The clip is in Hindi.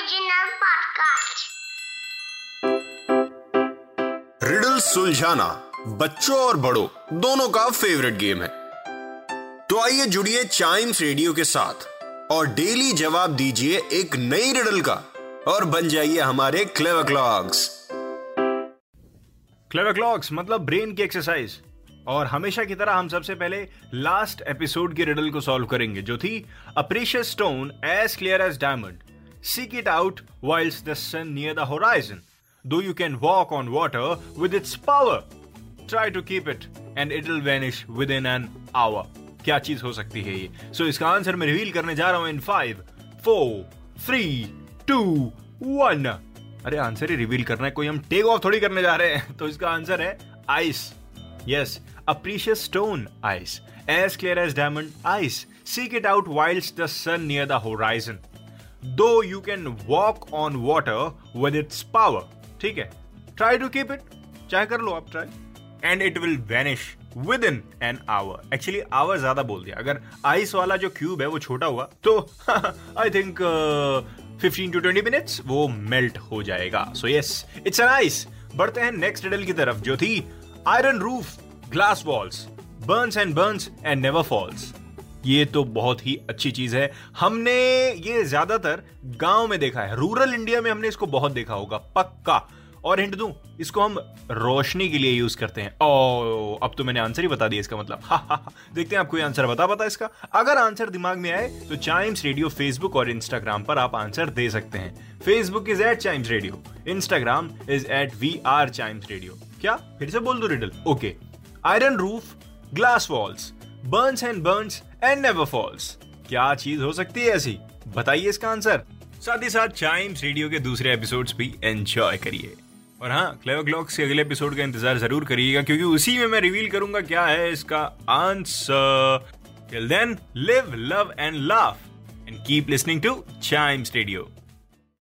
Podcast. Riddle सुलझाना बच्चों और बड़ों दोनों का फेवरेट गेम है। तो आइए जुड़िए चाइम्स रेडियो के साथ और डेली जवाब दीजिए एक नई रिडल का और बन जाइए हमारे क्लेवर क्लॉक्स क्लेवर क्लॉक्स मतलब ब्रेन की एक्सरसाइज और हमेशा की तरह हम सबसे पहले लास्ट एपिसोड की रिडल को सॉल्व करेंगे जो थी a precious stone as clear as diamond seek it out whiles the sun near the horizon though you can walk on water with its power try to keep it and it will vanish within an hour क्या चीज़ हो सकती है ये सो so, इसका आंसर मैं रिवील करने जा रहा हूँ in five four three two one अरे आंसर ही रिवील करना है कोई हम टेक ऑफ़ थोड़ी करने जा रहे हैं तो इसका आंसर है ice a precious stone, ice. As clear as diamond, ice. Seek it out whilst the sun near the horizon. Though you can walk on water with its power ठीक है? ट्राई टू कीप इट चाहे कर लो आप try and it will vanish within an hour actually hour ज़्यादा बोल दिया। अगर आइस वाला जो क्यूब है, वो छोटा हुआ तो I think fifteen to twenty minutes वो मेल्ट हो जाएगा। So yes it's an ice बढ़ते हैं नेक्स्ट रिडल की तरफ़, जो थी iron roof glass walls burns and burns and never falls ये तो बहुत ही अच्छी चीज़ है। हमने ये ज़्यादातर गाँव में देखा है। रूरल इंडिया में हमने इसको बहुत देखा होगा पक्का। और हिंट दूँ इसको हम रोशनी के लिए यूज़ करते हैं। ओ अब तो मैंने आंसर ही बता दिया इसका मतलब। हा, हा, हा। देखते हैं आप कोई आंसर बता पता इसका। अगर आंसर दिमाग में आए तो चाइम्स रेडियो फेसबुक और इंस्टाग्राम पर आप आंसर दे सकते हैं। Facebook is at Chimes radio Instagram is at we are Chimes radio क्या? फिर से बोल दो riddle okay iron roof glass walls burns and burns and never falls क्या चीज़ हो सकती है ऐसी? बताइए इसका आंसर साथ ही साथ चाइम्स रेडियो के दूसरे एपिसोड्स भी एंजॉय करिए। और हाँ क्लेवर क्लॉक्स के अगले एपिसोड का इंतज़ार ज़रूर करिएगा, क्योंकि उसी में मैं रिवील करूँगा क्या है इसका answer till then live love and laugh and keep listening to Chimes radio